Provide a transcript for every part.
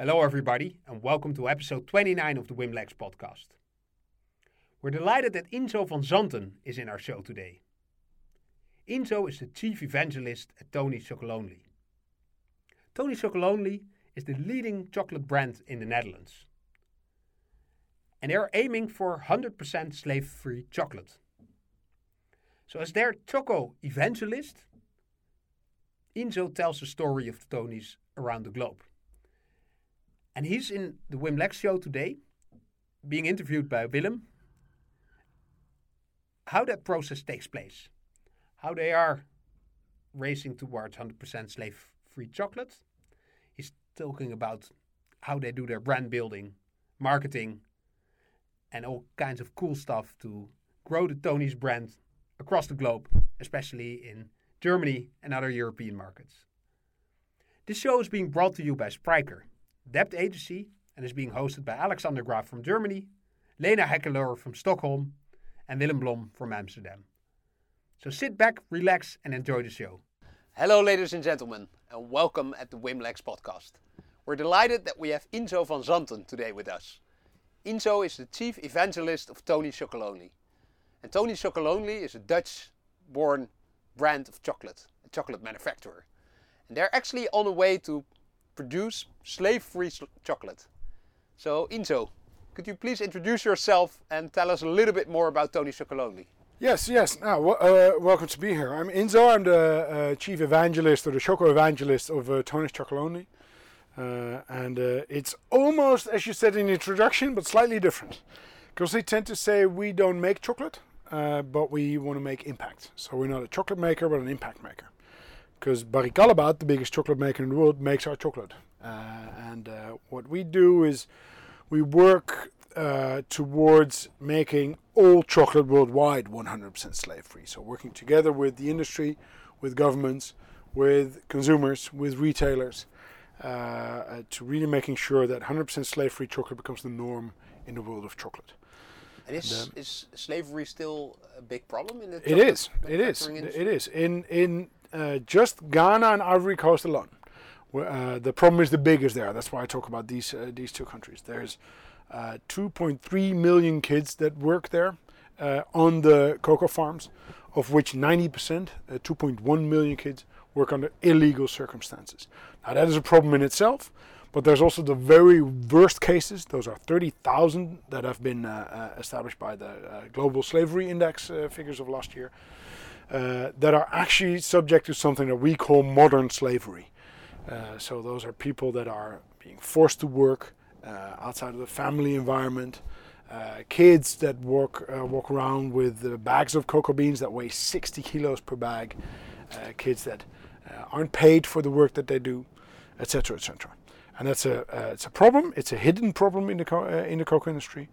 Hello, everybody, and welcome to episode 29 of the Wimlex podcast. We're delighted that Ynzo van Zanten is in our show today. Ynzo is the chief evangelist at Tony Chocolonely. Tony Chocolonely is the leading chocolate brand in the Netherlands. And they're aiming for 100% slave free chocolate. So, as their choco evangelist, Ynzo tells the story of the Tonys around the globe. And he's in the Wim Lex show today, being interviewed by Willem. How that process takes place, how they are racing towards 100% slave free chocolate. He's talking about how they do their brand building, marketing, and all kinds of cool stuff to grow the Tony's brand across the globe, especially in Germany and other European markets. This show is being brought to you by Spryker, Dept Agency, and is being hosted by Alexander Graf from Germany, Lena Hackelöer from Stockholm, and Willem Blom from Amsterdam. So sit back, relax, and enjoy the show. Hello, ladies and gentlemen, and welcome at the Wimlex podcast. We're delighted that we have Ynzo van Zanten today with us. Ynzo is the chief evangelist of Tony Chocolonely. And Tony Chocolonely is a Dutch born brand of chocolate, a chocolate manufacturer. And they're actually on a way to produce slave free chocolate. So, Ynzo, could you please introduce yourself and tell us a little bit more about Tony Chocolonely? Yes, yes. Now, uh, welcome to be here. I'm Ynzo. I'm the uh, chief evangelist or the choco evangelist of uh, Tony's Chocolonely. Uh, and uh, it's almost, as you said in the introduction, but slightly different. Because they tend to say we don't make chocolate, uh, but we want to make impact. So we're not a chocolate maker, but an impact maker. Because Barry Callebaut, the biggest chocolate maker in the world, makes our chocolate. Uh, and uh, what we do is we work uh, towards making all chocolate worldwide 100% slave free. So working together with the industry, with governments, with consumers, with retailers, uh, uh, to really making sure that 100% slave free chocolate becomes the norm in the world of chocolate. And is, and, is slavery still a big problem in the It is. It is. Industry? It is. In in uh, just Ghana and Ivory Coast alone, uh, the problem is the biggest there. That's why I talk about these uh, these two countries. There's uh, 2.3 million kids that work there uh, on the cocoa farms, of which 90%, uh, 2.1 million kids, work under illegal circumstances. Now that is a problem in itself, but there's also the very worst cases. Those are 30,000 that have been established by the Global Slavery Index figures of last year, uh, that are actually subject to something that we call modern slavery. Uh, so those are people that are being forced to work outside of the family environment. kids that walk walk around with bags of cocoa beans that weigh 60 kilos per bag. kids that aren't paid for the work that they do, etc., etc and that's a uh, it's a problem. It's a hidden problem in the co- uh, in the cocoa industry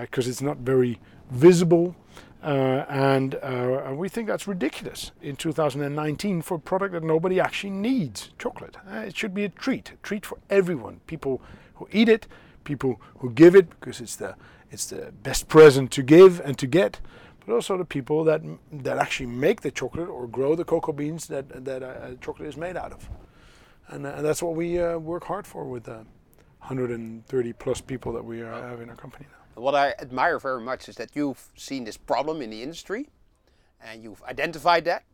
because uh, it's not very visible, uh, and uh, we think that's ridiculous in 2019 for a product that nobody actually needs. Chocolate. it should be a treat, a treat for everyone. People who eat it, people who give it because it's the it's the best present to give and to get but also the people that that actually make the chocolate or grow the cocoa beans that that uh, chocolate is made out of and, uh, and that's what we uh, work hard for with the 130 plus people that we have in our company now. What I admire very much is that you've seen this problem in the industry, and you've identified that,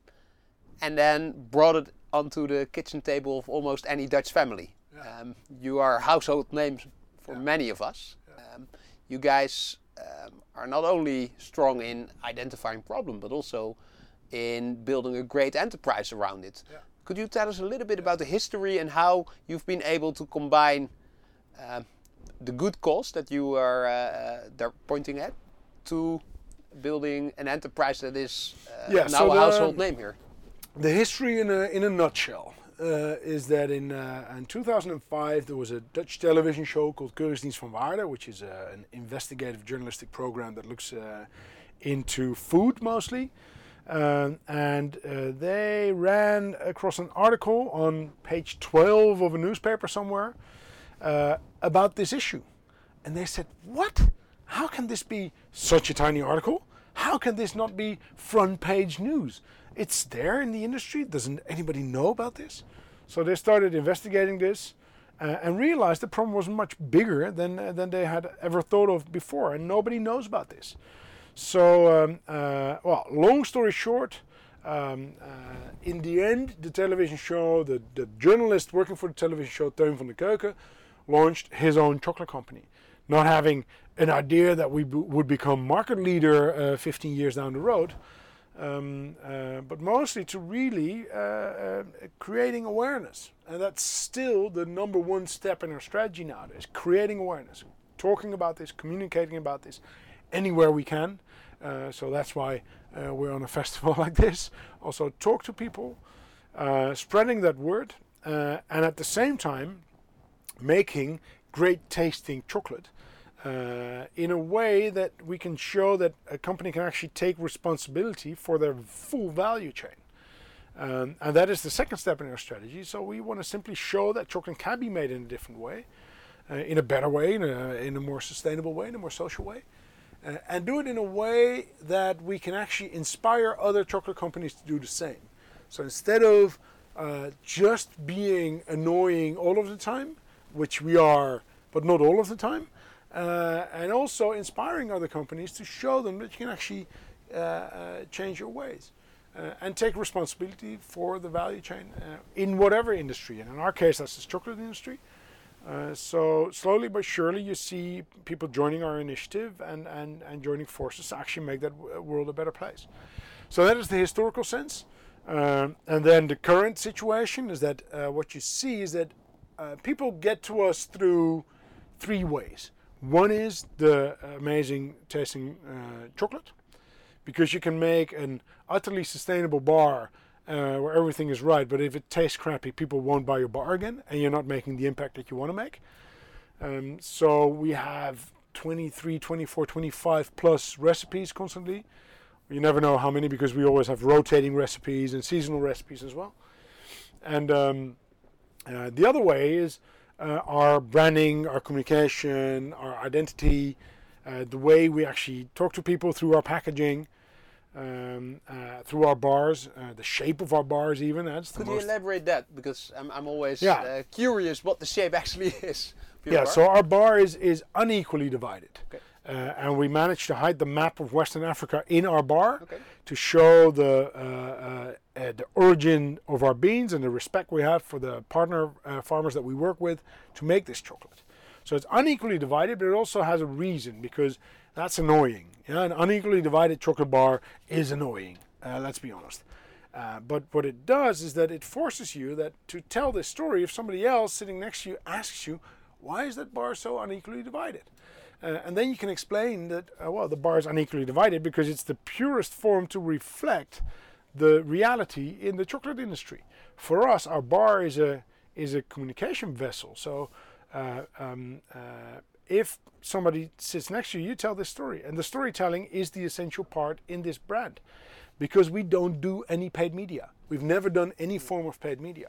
and then brought it onto the kitchen table of almost any Dutch family. Yeah. Um, you are household names for yeah. many of us. Yeah. Um, you guys um, are not only strong in identifying problem, but also in building a great enterprise around it. Could you tell us a little bit about the history and how you've been able to combine uh, the good cause that you are uh, pointing at to building an enterprise that is uh, yeah, now so a household name here? The history in a, in a nutshell uh, is that in, uh, in 2005 there was a Dutch television show called Keuringsdienst van Waarde, which is uh, an investigative journalistic program that looks into food mostly. Um, and uh, they ran across an article on page 12 of a newspaper somewhere uh, about this issue. And they said, What? How can this be such a tiny article? How can this not be front page news? It's there in the industry. Doesn't anybody know about this? So they started investigating this. uh, and realized the problem was much bigger than, uh, than they had ever thought of before, and nobody knows about this. So, um, uh, well, long story short, um, uh, in the end, the television show, the, the journalist working for the television show, Teun van der Keuken, launched his own chocolate company. Not having an idea that we would become market leader uh, 15 years down the road, um, uh, but mostly to really uh, uh, creating awareness. And that's still the number one step in our strategy nowadays creating awareness, talking about this, communicating about this anywhere we can. Uh, so that's why uh, we're on a festival like this. Also, talk to people, spreading that word, and at the same time, making great tasting chocolate uh, in a way that we can show that a company can actually take responsibility for their full value chain. Um, and that is the second step in our strategy. So we want to simply show that chocolate can be made in a different way, uh, in a better way, in a, in a more sustainable way, in a more social way. Uh, and do it in a way that we can actually inspire other chocolate companies to do the same. So instead of uh, just being annoying all of the time, which we are, but not all of the time, uh, and also inspiring other companies to show them that you can actually uh, uh, change your ways uh, and take responsibility for the value chain uh, in whatever industry. And in our case, that's the chocolate industry. Uh, so slowly but surely, you see people joining our initiative and, and, and joining forces to actually make that world a better place. So that is the historical sense. Um, and then the current situation is that what you see is that people get to us through three ways. One is the amazing tasting uh, chocolate, because you can make an utterly sustainable bar uh, where everything is right, but if it tastes crappy, people won't buy your bar again, and you're not making the impact that you want to make. Um, so we have 23, 24, 25 plus recipes constantly. You never know how many because we always have rotating recipes and seasonal recipes as well. And um, uh, the other way is uh, our branding, our communication, our identity, uh, the way we actually talk to people through our packaging, um, uh, through our bars, uh, the shape of our bars, even. That's Could you elaborate that? Because I'm, I'm always yeah. Curious what the shape actually is. Yeah, so our bar is, is unequally divided. Okay. Uh, and we managed to hide the map of Western Africa in our bar okay. to show the uh, uh, uh, the origin of our beans and the respect we have for the partner uh, farmers that we work with to make this chocolate. So it's unequally divided, but it also has a reason because that's annoying. Yeah, an unequally divided chocolate bar is annoying. Uh, let's be honest. but what it does is that it forces you that to tell this story if somebody else sitting next to you asks you, why is that bar so unequally divided? Uh, and then you can explain that, uh, well, the bar is unequally divided because it's the purest form to reflect the reality in the chocolate industry. For us, our bar is a, is a communication vessel. So uh, um, uh, if somebody sits next to you, you tell this story. And the storytelling is the essential part in this brand because we don't do any paid media. We've never done any form of paid media.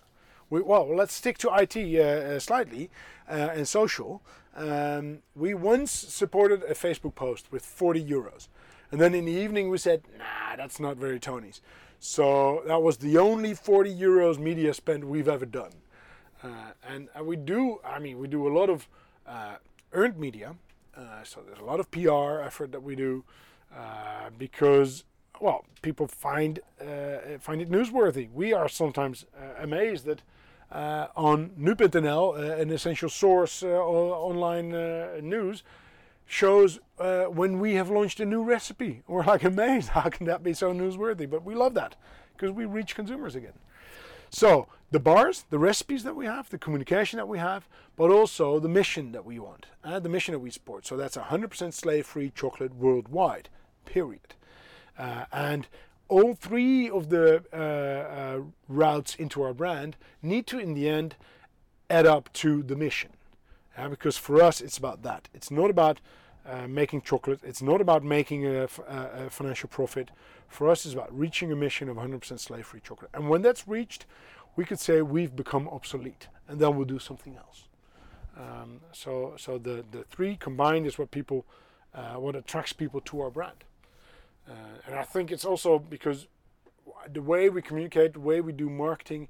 We, well, let's stick to IT uh, uh, slightly uh, and social. Um, we once supported a Facebook post with 40 euros. And then in the evening we said, nah, that's not very Tony's. So that was the only 40 euros media spent we've ever done. Uh, and, we do, I mean, we do a lot of uh, earned media. Uh, so there's a lot of PR effort that we do uh, because, well, people find find it newsworthy. We are sometimes amazed that uh, on nu.nl, uh, an essential source uh, online news, shows when we have launched a new recipe. We're like amazed. How can that be so newsworthy? But we love that because we reach consumers again. So the bars, the recipes that we have, the communication that we have, but also the mission that we want, uh, the mission that we support. So that's 100% slave-free chocolate worldwide, period. Uh, and all three of the uh, uh, routes into our brand need to, in the end, add up to the mission. Yeah, because for us, it's about that. It's not about uh, making chocolate. It's not about making a, a, financial profit. For us, it's about reaching a mission of 100% slave-free chocolate. And when that's reached, we could say we've become obsolete, and then we'll do something else. Um, so, so the the three combined is what people, uh, what attracts people to our brand. Uh, and I think it's also because the way we communicate, the way we do marketing,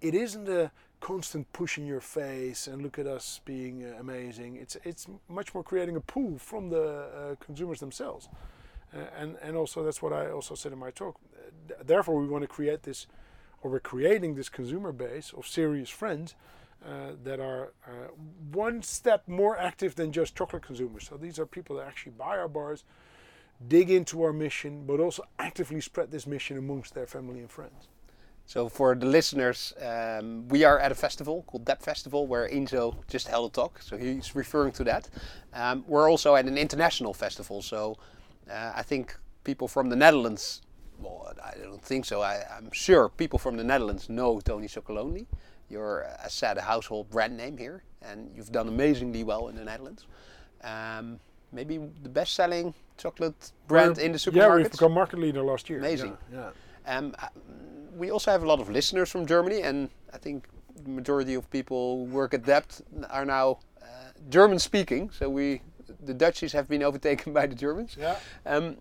it isn't a constant push in your face and look at us being uh, amazing. It's it's much more creating a pull from the uh, consumers themselves, uh, and and also that's what I also said in my talk. therefore, we want to create this, or we're creating this consumer base of serious friends. Uh, that are uh, one step more active than just chocolate consumers. So these are people that actually buy our bars, dig into our mission, but also actively spread this mission amongst their family and friends. So for the listeners, um, we are at a festival called Dept Festival where Ynzo just held a talk. So he's referring to that. Um, we're also at an international festival. So uh, I think people from the Netherlands, well, I don't think so. I, am sure people from the Netherlands know Tony Chocolonely. You're, as said, a household brand name here, and you've done amazingly well in the Netherlands. Um, maybe the best-selling chocolate brand in the supermarket. Yeah, we've become market leader last year. Amazing. Yeah. yeah. Um, we also have a lot of listeners from Germany, and I think the majority of people who work at Dept are now uh, German speaking. So we, the Dutchies, have been overtaken by the Germans. Yeah. Um,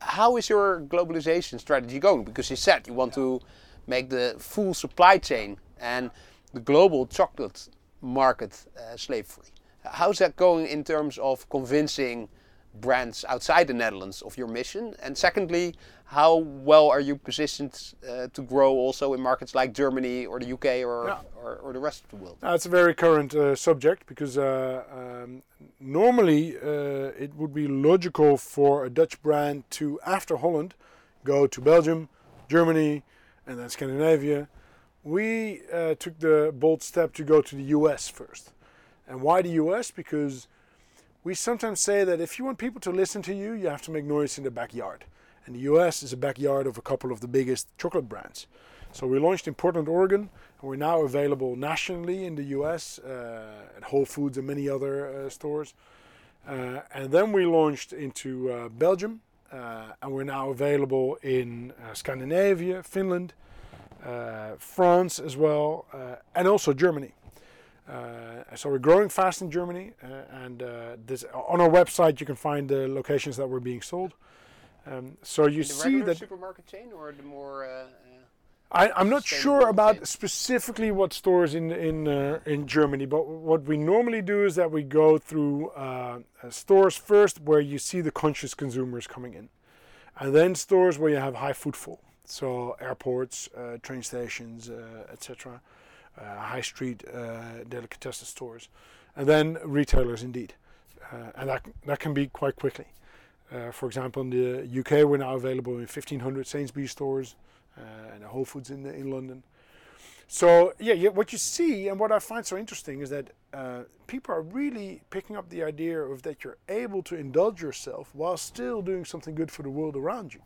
how is your globalization strategy going? Because you said you want yeah. to make the full supply chain and the global chocolate market uh, slave free. How's that going in terms of convincing brands outside the Netherlands of your mission? And secondly, how well are you positioned uh, to grow also in markets like Germany or the UK or, yeah. or, or, the rest of the world? That's a very current uh, subject because uh, um, normally uh, it would be logical for a Dutch brand to, after Holland, go to Belgium, Germany, and then Scandinavia. We uh, took the bold step to go to the US first. And why the US? Because we sometimes say that if you want people to listen to you, you have to make noise in the backyard. And the US is a backyard of a couple of the biggest chocolate brands. So we launched in Portland, Oregon, and we're now available nationally in the US uh, at Whole Foods and many other uh, stores. Uh, and then we launched into uh, Belgium, uh, and we're now available in uh, Scandinavia, Finland, France as well, and also Germany. Uh, so we're growing fast in Germany, uh, and uh, this on our website you can find the locations that we're being sold. Um, so you see that supermarket chain or the more. Uh, I, am not sure about chain. specifically what stores in in uh, in Germany, but what we normally do is that we go through uh, stores first where you see the conscious consumers coming in, and then stores where you have high footfall, so airports, train stations, etc high street uh, delicatessen stores, and then retailers indeed, uh, and that that can be quite quickly. for example, in the UK, we're now available in 1,500 Sainsbury's stores and Whole Foods in in London. So yeah, yeah, what you see and what I find so interesting is that uh, people are really picking up the idea of that you're able to indulge yourself while still doing something good for the world around you.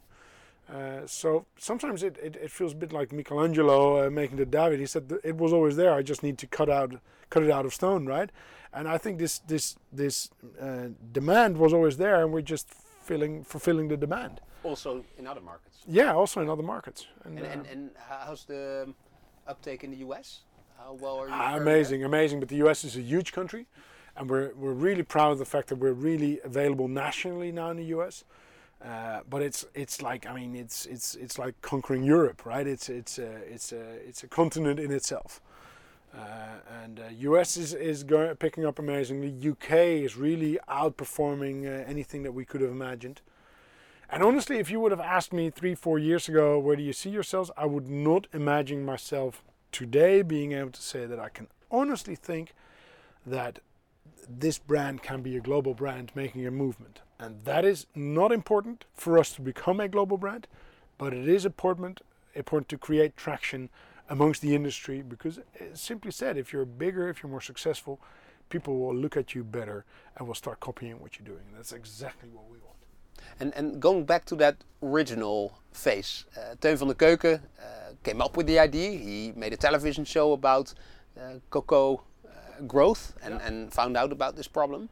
Uh, so sometimes it, it, it, feels a bit like Michelangelo uh, making the David. He said it was always there. I just need to cut out cut it out of stone, right? And I think this this this uh, demand was always there, and we're just filling fulfilling the demand. Also in other markets. Yeah, also in other markets. And and, and, uh, and how's the uptake in the US? How well are you? Ah, amazing, amazing. But the US is a huge country, and we're we're really proud of the fact that we're really available nationally now in the US. Uh, but it's it's like I mean it's it's it's like conquering Europe, right? It's it's a, it's a it's a continent in itself. Uh, and uh, US is is going picking up amazingly. UK is really outperforming uh, anything that we could have imagined. And honestly, if you would have asked me three four years ago, where do you see yourselves? I would not imagine myself today being able to say that I can honestly think that this brand can be a global brand making a movement. And that is not important for us to become a global brand, but it is important, important to create traction amongst the industry because, eh, simply said, if you're bigger, if you're more successful, people will look at you better and will start copying what you're doing. And that's exactly what we want. And, and going back to that original phase, uh, Teun van der Keuken uh, came up with the idea. He made a television show about uh, cocoa growth and, yeah. and found out about this problem.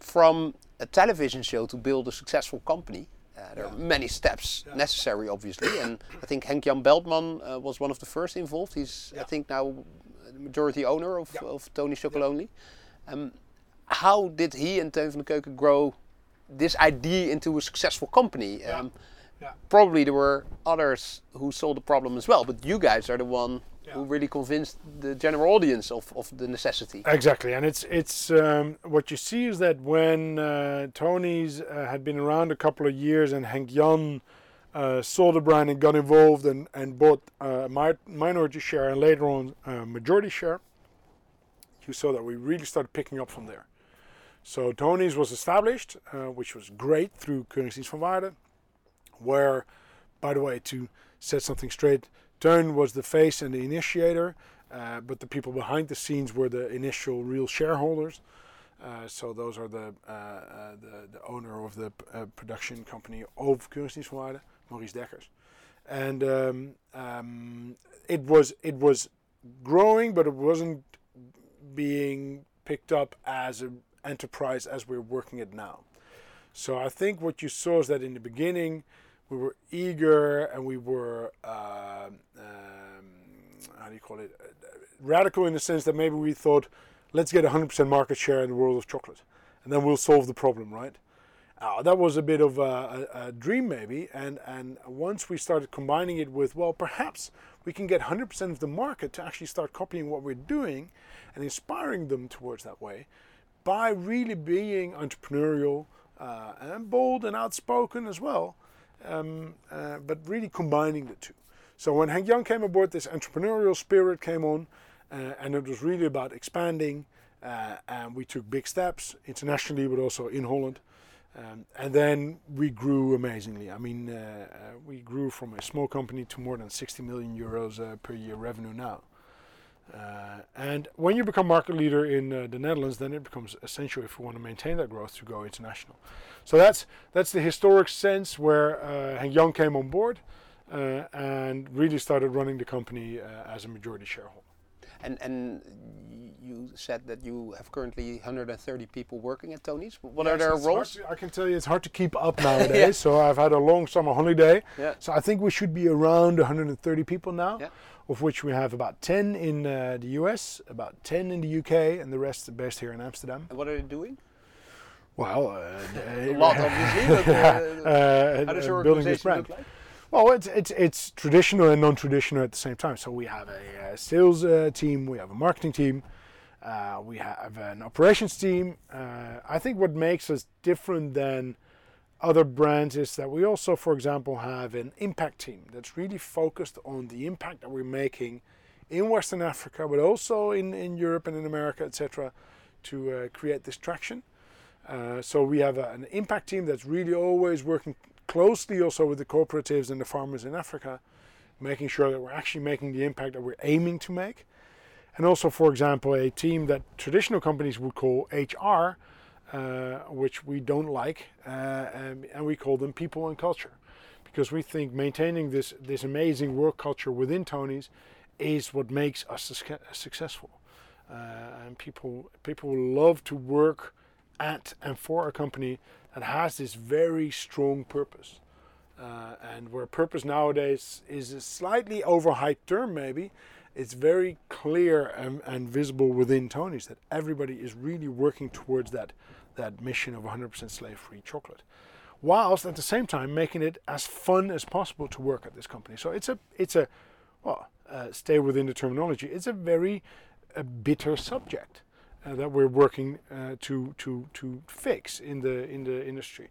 From a television show to build a successful company, uh, there yeah. are many steps yeah. necessary, obviously. and I think Henk Jan Beltman uh, was one of the first involved. He's, yeah. I think, now the majority owner of, of Tony Chocolonely. Um, how did he and Teun van der Keuken grow this idea into a successful company? Um, probably there were others who saw the problem as well, but you guys are the one yeah. who really convinced the general audience of, of the necessity. Exactly, and it's it's um, what you see is that when uh, Tony's uh, had been around a couple of years and Henk Jan uh, saw the brand and got involved and, and bought a minority share and later on a majority share, you saw that we really started picking up from there. So Tony's was established, uh, which was great through Keuringsdienst van Waarde, where, by the way, to set something straight, Teun was the face and the initiator, uh, but the people behind the scenes were the initial real shareholders. Uh, so those are the, uh, uh, the, the owner of the uh, production company of van Maurice Dekkers, and um, um, it was it was growing, but it wasn't being picked up as an enterprise as we're working it now. So I think what you saw is that in the beginning we were eager and we were uh, how do you call it radical in the sense that maybe we thought let's get 100% market share in the world of chocolate and then we'll solve the problem right uh, that was a bit of a, a, a, dream maybe and and once we started combining it with well perhaps we can get 100% of the market to actually start copying what we're doing and inspiring them towards that way by really being entrepreneurial uh, and bold and outspoken as well um, uh, but really combining the two. So when Henk Jan came aboard, this entrepreneurial spirit came on, uh, and it was really about expanding. Uh, and we took big steps internationally, but also in Holland. Um, and then we grew amazingly. I mean, uh, uh, we grew from a small company to more than 60 million euros uh, per year revenue now. Uh, and when you become market leader in the Netherlands, then it becomes essential if you want to maintain that growth to go international. So that's that's the historic sense where Henk Jan came on board uh, and really started running the company uh, as a majority shareholder. And and you said that you have currently 130 people working at Tony's. What yes, are their roles? To, I can tell you it's hard to keep up nowadays. yeah. So I've had a long summer holiday. Yeah. So I think we should be around 130 people now. Yeah of which we have about 10 in uh, the US, about 10 in the UK, and the rest are based here in Amsterdam. And what are they doing? Well, uh, a lot, obviously. But, uh, uh, how does your organization look like? Well, it's, it's, it's traditional and non-traditional at the same time. So we have a, a sales uh, team, we have a marketing team, uh, we have an operations team. Uh, I think what makes us different than other brands is that we also, for example, have an impact team that's really focused on the impact that we're making in Western Africa, but also in, in Europe and in America, etc., to uh, create this traction. Uh, so we have a, an impact team that's really always working closely also with the cooperatives and the farmers in Africa, making sure that we're actually making the impact that we're aiming to make. And also, for example, a team that traditional companies would call HR, uh, which we don't like, uh, and, and, we call them people and culture, because we think maintaining this this amazing work culture within Tony's is what makes us successful. Uh, and people people love to work at and for a company that has this very strong purpose. Uh, and where purpose nowadays is a slightly overhyped term, maybe, it's very clear and, and visible within Tony's that everybody is really working towards that that mission of 100% slave-free chocolate, whilst at the same time making it as fun as possible to work at this company. So it's a it's a well, uh, stay within the terminology. It's a very a bitter subject uh, that we're working uh, to to to fix in the in the industry.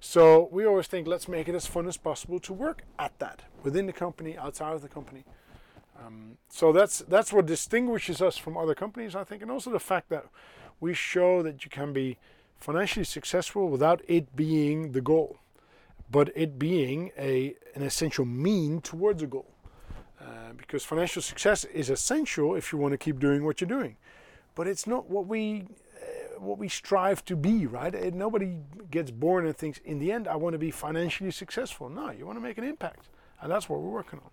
So we always think let's make it as fun as possible to work at that within the company, outside of the company. Um, so that's that's what distinguishes us from other companies, I think, and also the fact that we show that you can be financially successful without it being the goal, but it being a, an essential mean towards a goal. Uh, because financial success is essential if you want to keep doing what you're doing, but it's not what we uh, what we strive to be, right? It, nobody gets born and thinks, in the end, I want to be financially successful. No, you want to make an impact, and that's what we're working on.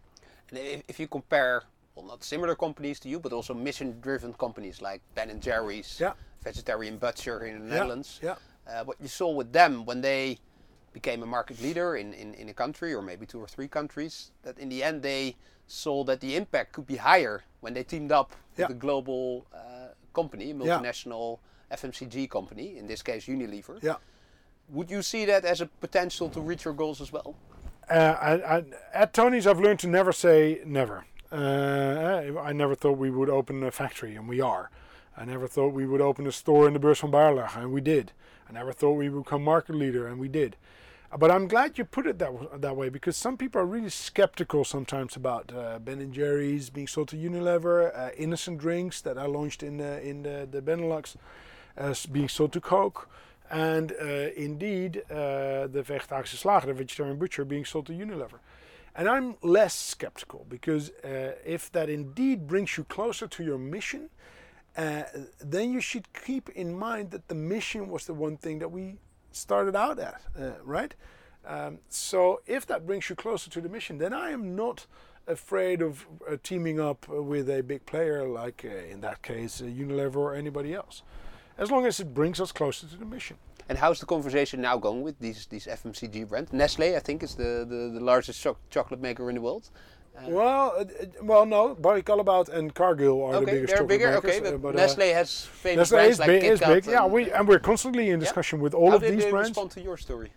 And if, you compare, well, not similar companies to you, but also mission-driven companies like Ben and Jerry's, yeah vegetarian butcher in the yeah, Netherlands. Yeah. Uh, what you saw with them when they became a market leader in, in, in a country or maybe two or three countries, that in the end they saw that the impact could be higher when they teamed up yeah. with a global uh, company, multinational yeah. FMCG company, in this case Unilever. Yeah. Would you see that as a potential to reach your goals as well? Uh, I, I, at Tony's, I've learned to never say never. Uh, I never thought we would open a factory, and we are. I never thought we would open a store in the Beurs van and we did. I never thought we would become market leader, and we did. But I'm glad you put it that that way because some people are really skeptical sometimes about uh, Ben and Jerry's being sold to Unilever, uh, innocent drinks that are launched in the, in the, the Benelux as being sold to Coke, and uh, indeed uh, the vegetarische slager, the vegetarian butcher, being sold to Unilever. And I'm less skeptical because uh, if that indeed brings you closer to your mission, uh, then you should keep in mind that the mission was the one thing that we started out at, uh, right? Um, so if that brings you closer to the mission, then I am not afraid of uh, teaming up with a big player like, uh, in that case, uh, Unilever or anybody else, as long as it brings us closer to the mission. And how's the conversation now going with these these FMCG brands? Nestle, I think, is the, the, the largest cho chocolate maker in the world. Uh, well, uh, well, no. Barry Callebaut and Cargill are okay, the biggest they're bigger. Makers, okay, but, uh, Nestle has famous Nestle brands is like big, is big. And, yeah, we and we're constantly in discussion with all How of did these they brands. respond to your story?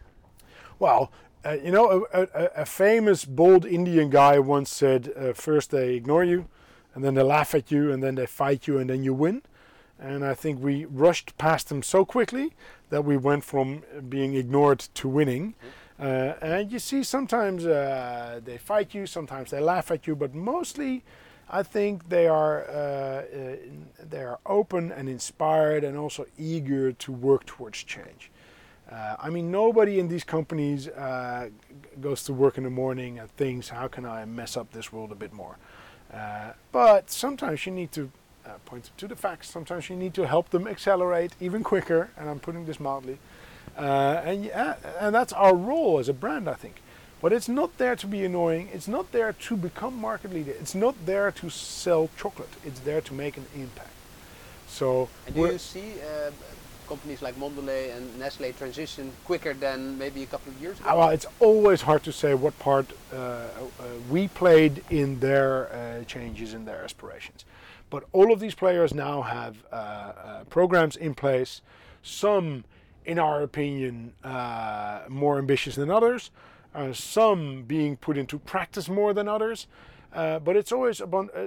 Well, uh, you know, a, a, a, famous bold Indian guy once said, uh, first they ignore you, and then they laugh at you, and then they fight you, and then you win. And I think we rushed past them so quickly that we went from being ignored to winning. Uh, and you see, sometimes uh, they fight you, sometimes they laugh at you, but mostly, I think they are uh, uh they are open and inspired, and also eager to work towards change. Uh, I mean, nobody in these companies uh, goes to work in the morning and thinks, "How can I mess up this world a bit more?" but sometimes you need to uh, point to the facts. Sometimes you need to help them accelerate even quicker, and I'm putting this mildly. Uh, and yeah, and that's our role as a brand, I think. But it's not there to be annoying. It's not there to become market leader. It's not there to sell chocolate. It's there to make an impact. So. And do you see uh, companies like Mondelez and Nestle transition quicker than maybe a couple of years ago? Well, it's always hard to say what part uh, uh, we played in their uh, changes in their aspirations. But all of these players now have uh, uh, programs in place, some, in our opinion, uh, more ambitious than others, uh, some being put into practice more than others. Uh, but it's always upon, uh,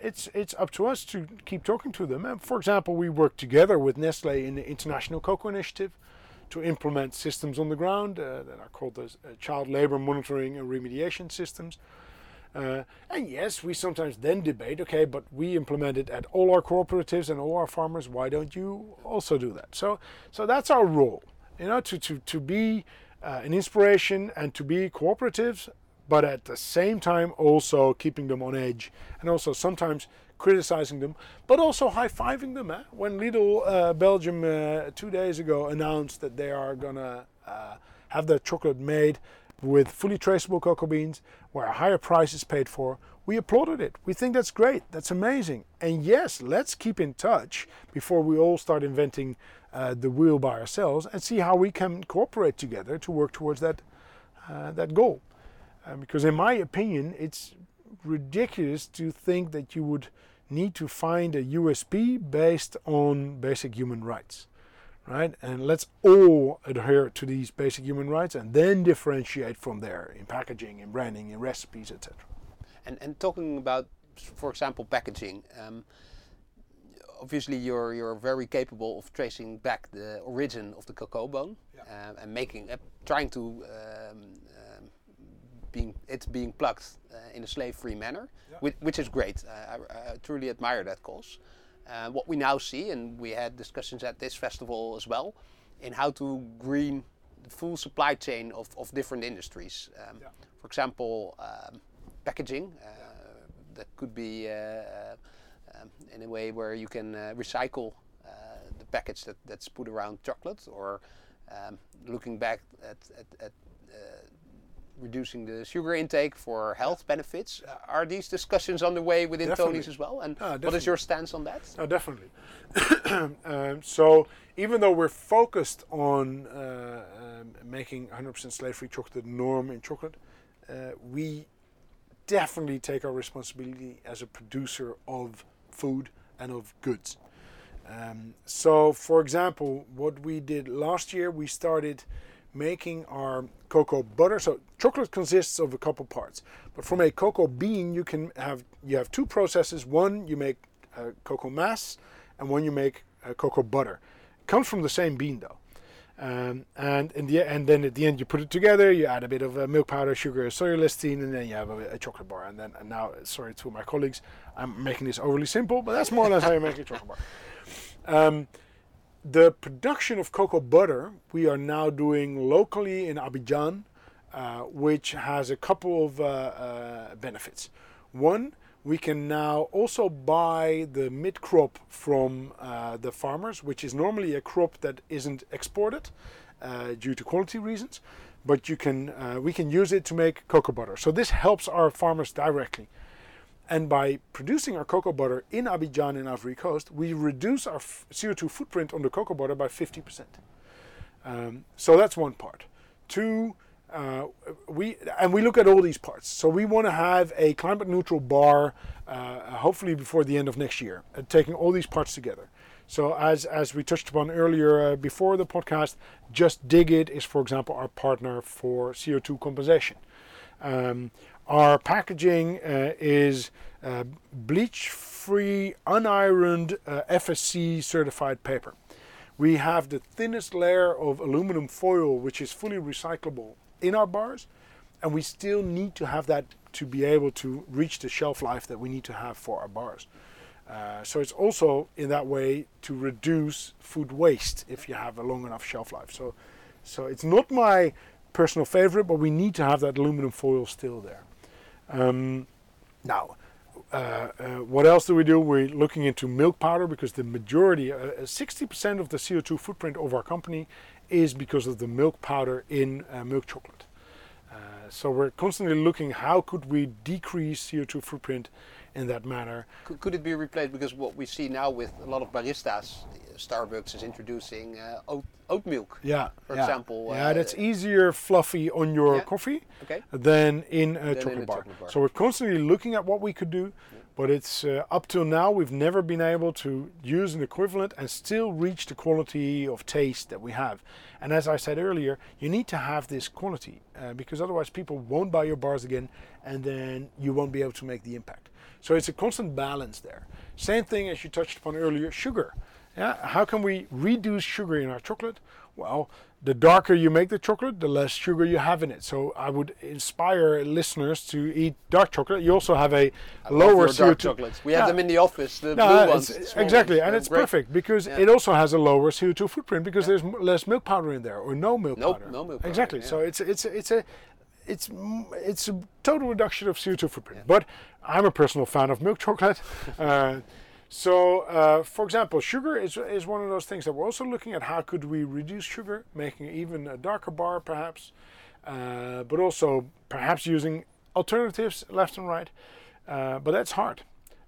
it's it's up to us to keep talking to them. And for example, we work together with Nestle in the International Cocoa Initiative to implement systems on the ground that are called the child labor monitoring and remediation systems. Uh, and yes, we sometimes then debate, okay, but we implement it at all our cooperatives and all our farmers. Why don't you also do that? So, so that's our role, you know, to to to be uh, an inspiration and to be cooperatives, but at the same time also keeping them on edge, and also sometimes criticizing them, but also high fiving them. Eh? When Lidl uh, Belgium uh, two days ago announced that they are gonna uh, have their chocolate made with fully traceable cocoa beans, where a higher price is paid for, we applauded it. We think that's great. That's amazing. And yes, let's keep in touch before we all start inventing uh, the wheel by ourselves and see how we can cooperate together to work towards that uh, that goal. Uh, because in my opinion, it's ridiculous to think that you would need to find a USP based on basic human rights right? And let's all adhere to these basic human rights and then differentiate from there in packaging, in branding, in recipes, etc. And and talking about, for example, packaging. Um, obviously, you're you're very capable of tracing back the origin of the cocoa bean yeah. uh, and making uh, trying to um, um, being it's being plucked uh, in a slave-free manner, yeah. which, which is great. I, I, truly admire that cause. Uh, what we now see, and we had discussions at this festival as well, in how to green the full supply chain of, of different industries. Um, yeah. For example, um, packaging. Uh, that could be uh, uh, um, in a way where you can uh, recycle the package that, that's put around chocolate, or um, looking back at, at, at reducing the sugar intake for health benefits. Uh, are these discussions underway within definitely. Tony's as well? And what is your stance on that? Oh, definitely. um, so even though we're focused on uh, um, making 100% slave-free chocolate the norm in chocolate, uh, we definitely take our responsibility as a producer of food and of goods. Um, so, for example, what we did last year, we started making our cocoa butter. So chocolate consists of a couple parts, but from a cocoa bean you can have you have two processes. One you make uh, cocoa mass, and one you make uh, cocoa butter. It comes from the same bean though. Um, and in the and then at the end you put it together. You add a bit of uh, milk powder, sugar, soy lecithin, and then you have a, a, chocolate bar. And then and now, sorry to my colleagues, I'm making this overly simple, but that's more or less how you make a chocolate bar. Um, the production of cocoa butter we are now doing locally in Abidjan, uh, which has a couple of uh, uh, benefits. One, we can now also buy the mid crop from uh, the farmers, which is normally a crop that isn't exported uh, due to quality reasons, but you can we can use it to make cocoa butter. So this helps our farmers directly. And by producing our cocoa butter in Abidjan in Ivory Coast, we reduce our CO2 footprint on the cocoa butter by 50%. Um, so that's one part. Two, uh, we and we look at all these parts. So we want to have a climate neutral bar, uh, hopefully before the end of next year, uh, taking all these parts together. So as as we touched upon earlier uh, before the podcast, Justdiggit is, for example, our partner for CO2 compensation. Um, our packaging uh, is uh, bleach-free, unironed uh, FSC certified paper. We have the thinnest layer of aluminum foil, which is fully recyclable in our bars, and we still need to have that to be able to reach the shelf life that we need to have for our bars. Uh, so it's also in that way to reduce food waste if you have a long enough shelf life. So, so it's not my personal favorite, but we need to have that aluminum foil still there. Um, now, uh, uh, what else do we do? We're looking into milk powder because the majority, 60% uh, of the CO2 footprint of our company is because of the milk powder in uh, milk chocolate. Uh, so we're constantly looking how could we decrease CO2 footprint in that manner. Could, could, it be replaced? Because what we see now with a lot of baristas, Starbucks is introducing uh, oat, oat milk. Yeah, for yeah. example. Yeah, uh, that's easier, fluffy on your yeah. coffee okay. than in a, than chocolate, in a bar. chocolate, bar. So we're constantly looking at what we could do. Yeah. But it's uh, up till now we've never been able to use an equivalent and still reach the quality of taste that we have. And as I said earlier, you need to have this quality uh, because otherwise people won't buy your bars again, and then you won't be able to make the impact. So it's a constant balance there. Same thing as you touched upon earlier, sugar. Yeah, how can we reduce sugar in our chocolate? Well, the darker you make the chocolate, the less sugar you have in it. So I would inspire listeners to eat dark chocolate. You also have a I lower CO2. Dark chocolates. We yeah. have them in the office, the no, blue ones. Exactly, and it's great. perfect because yeah. it also has a lower CO2 footprint because yeah. there's less milk powder in there or no milk nope, powder. No milk powder. Exactly. So it's it's it's a it's it's a total reduction of CO2 footprint. But I'm a personal fan of milk chocolate. uh, so, uh, for example, sugar is, is one of those things that we're also looking at how could we reduce sugar, making even a darker bar perhaps, uh, but also perhaps using alternatives left and right. Uh, but that's hard.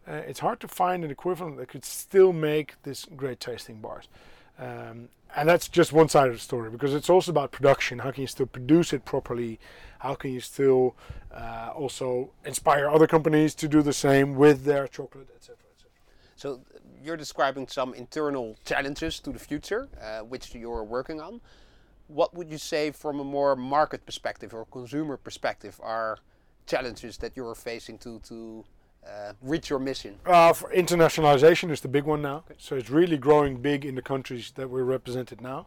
Uh, it's hard to find an equivalent that could still make this great tasting bars. Um, and that's just one side of the story because it's also about production. How can you still produce it properly? How can you still uh, also inspire other companies to do the same with their chocolate, etc. So you're describing some internal challenges to the future, uh, which you're working on. What would you say from a more market perspective or consumer perspective are challenges that you're facing to to uh, reach your mission? Uh, internationalization is the big one now. Okay. So it's really growing big in the countries that we're represented now.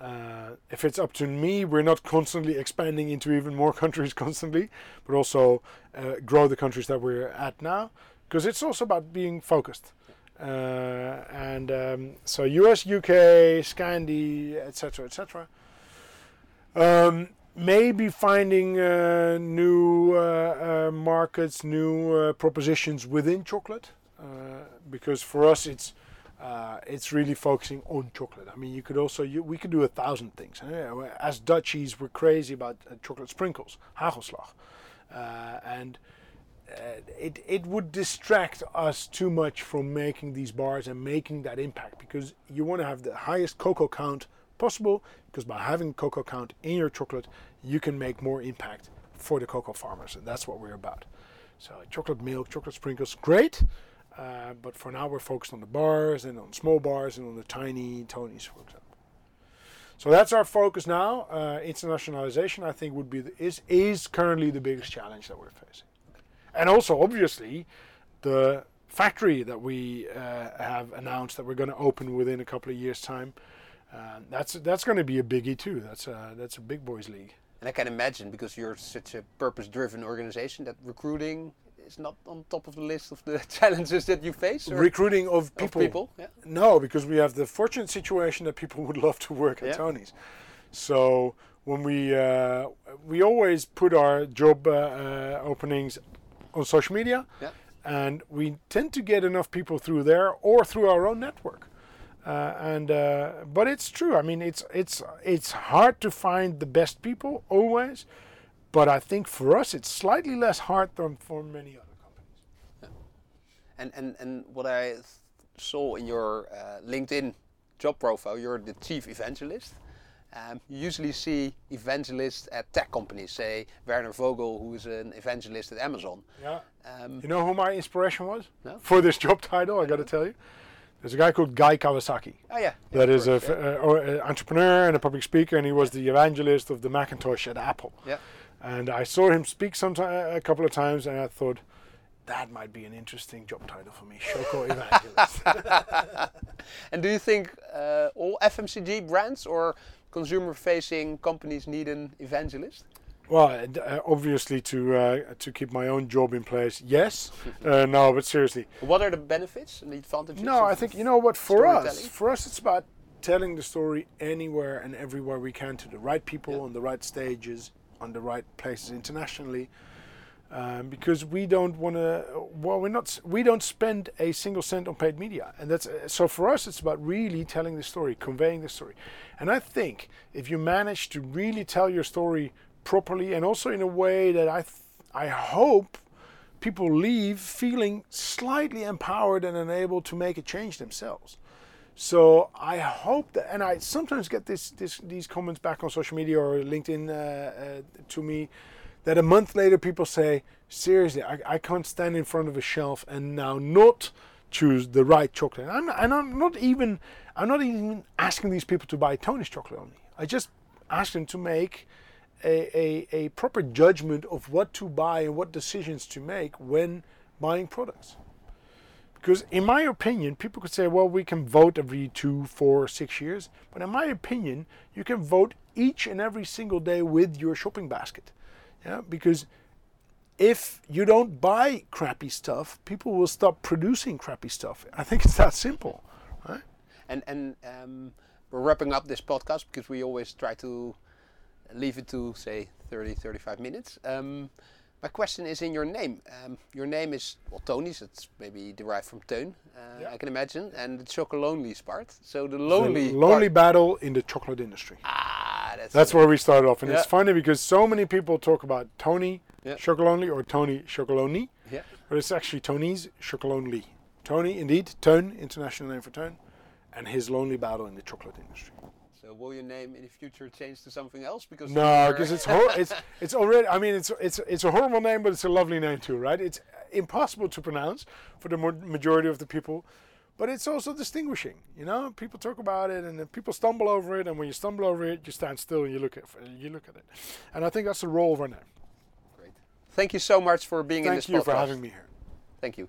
Uh, if it's up to me, we're not constantly expanding into even more countries constantly, but also uh, grow the countries that we're at now because it's also about being focused. Uh, and um, so US, UK, Scandi, etc., etc. Um, maybe finding uh, new uh, uh markets, new uh, propositions within chocolate, uh, because for us it's it's really focusing on chocolate. I mean, you could also you, we could do a thousand things. As Dutchies, we're crazy about chocolate sprinkles, hagelslag, and uh, it, it would distract us too much from making these bars and making that impact because you want to have the highest cocoa count possible because by having cocoa count in your chocolate you can make more impact for the cocoa farmers and that's what we're about so chocolate milk chocolate sprinkles great uh, but for now we're focused on the bars and on small bars and on the tiny Tonys, for example So that's our focus now. Uh, internationalization, I think, would be the, is is currently the biggest challenge that we're facing, and also obviously the factory that we uh, have announced that we're going to open within a couple of years' time. Uh, that's that's going to be a biggie too. That's a that's a big boys league. And I can imagine because you're such a purpose-driven organization that recruiting is not on top of the list of the challenges that you face. Recruiting of people. Of people yeah. No, because we have the fortunate situation that people would love to work at yeah. Tony's. So when we uh, we always put our job uh, uh, openings on social media, yeah. and we tend to get enough people through there or through our own network. Uh, and uh, but it's true. I mean, it's it's it's hard to find the best people always, but I think for us it's slightly less hard than for many other companies. Yeah. And and and what I saw in your uh, LinkedIn job profile, you're the chief evangelist. Um, you usually see evangelists at tech companies, say Werner Vogel, who is an evangelist at Amazon. Yeah. Um, you know who my inspiration was no? for this job title? I got to tell you. There's a guy called Guy Kawasaki. Oh yeah. That is an uh, entrepreneur and a public speaker, and he was the evangelist of the Macintosh at Apple. Yeah. And I saw him speak sometime a couple of times, and I thought that might be an interesting job title for me, Choco Evangelist. and do you think uh, all FMCG brands or consumer-facing companies need an evangelist? Well, uh, obviously to uh, to keep my own job in place, yes. uh, no, but seriously. What are the benefits and the advantages? No, I think you know what for us. For us, it's about telling the story anywhere and everywhere we can to the right people yeah. on the right stages, on the right places internationally. Um, because we don't want to. Well, we're not. We don't spend a single cent on paid media, and that's uh, so for us. It's about really telling the story, conveying the story, and I think if you manage to really tell your story properly and also in a way that I, th- I hope people leave feeling slightly empowered and enabled to make a change themselves. So I hope that, and I sometimes get this, this these comments back on social media or LinkedIn uh, uh, to me, that a month later people say, seriously, I, I can't stand in front of a shelf and now not choose the right chocolate. And I'm, and I'm not even, I'm not even asking these people to buy Tony's chocolate only. I just ask them to make a, a, a proper judgment of what to buy and what decisions to make when buying products. Because, in my opinion, people could say, well, we can vote every two, four, six years. But in my opinion, you can vote each and every single day with your shopping basket. Yeah? Because if you don't buy crappy stuff, people will stop producing crappy stuff. I think it's that simple. Right? And, and um, we're wrapping up this podcast because we always try to leave it to say 30, 35 minutes. Um, my question is in your name. Um, your name is well Tony's. It's maybe derived from Teun, uh, yeah. I can imagine, and the chocolonely part. So the lonely, the lonely battle in the chocolate industry. Ah, that's that's where we started off, and yeah. it's funny because so many people talk about Tony yeah. Chocolonely or Tony Chocolonely, yeah. but it's actually Tony's Chocolonely. Tony, indeed, Teun, international name for Teun, and his lonely battle in the chocolate industry. So will your name in the future change to something else? Because no, because it's hor- it's it's already. I mean, it's it's it's a horrible name, but it's a lovely name too, right? It's impossible to pronounce for the majority of the people, but it's also distinguishing. You know, people talk about it, and people stumble over it, and when you stumble over it, you stand still and you look at you look at it, and I think that's the role of our name. Great. Thank you so much for being Thank in this Thank you for having me here. Thank you.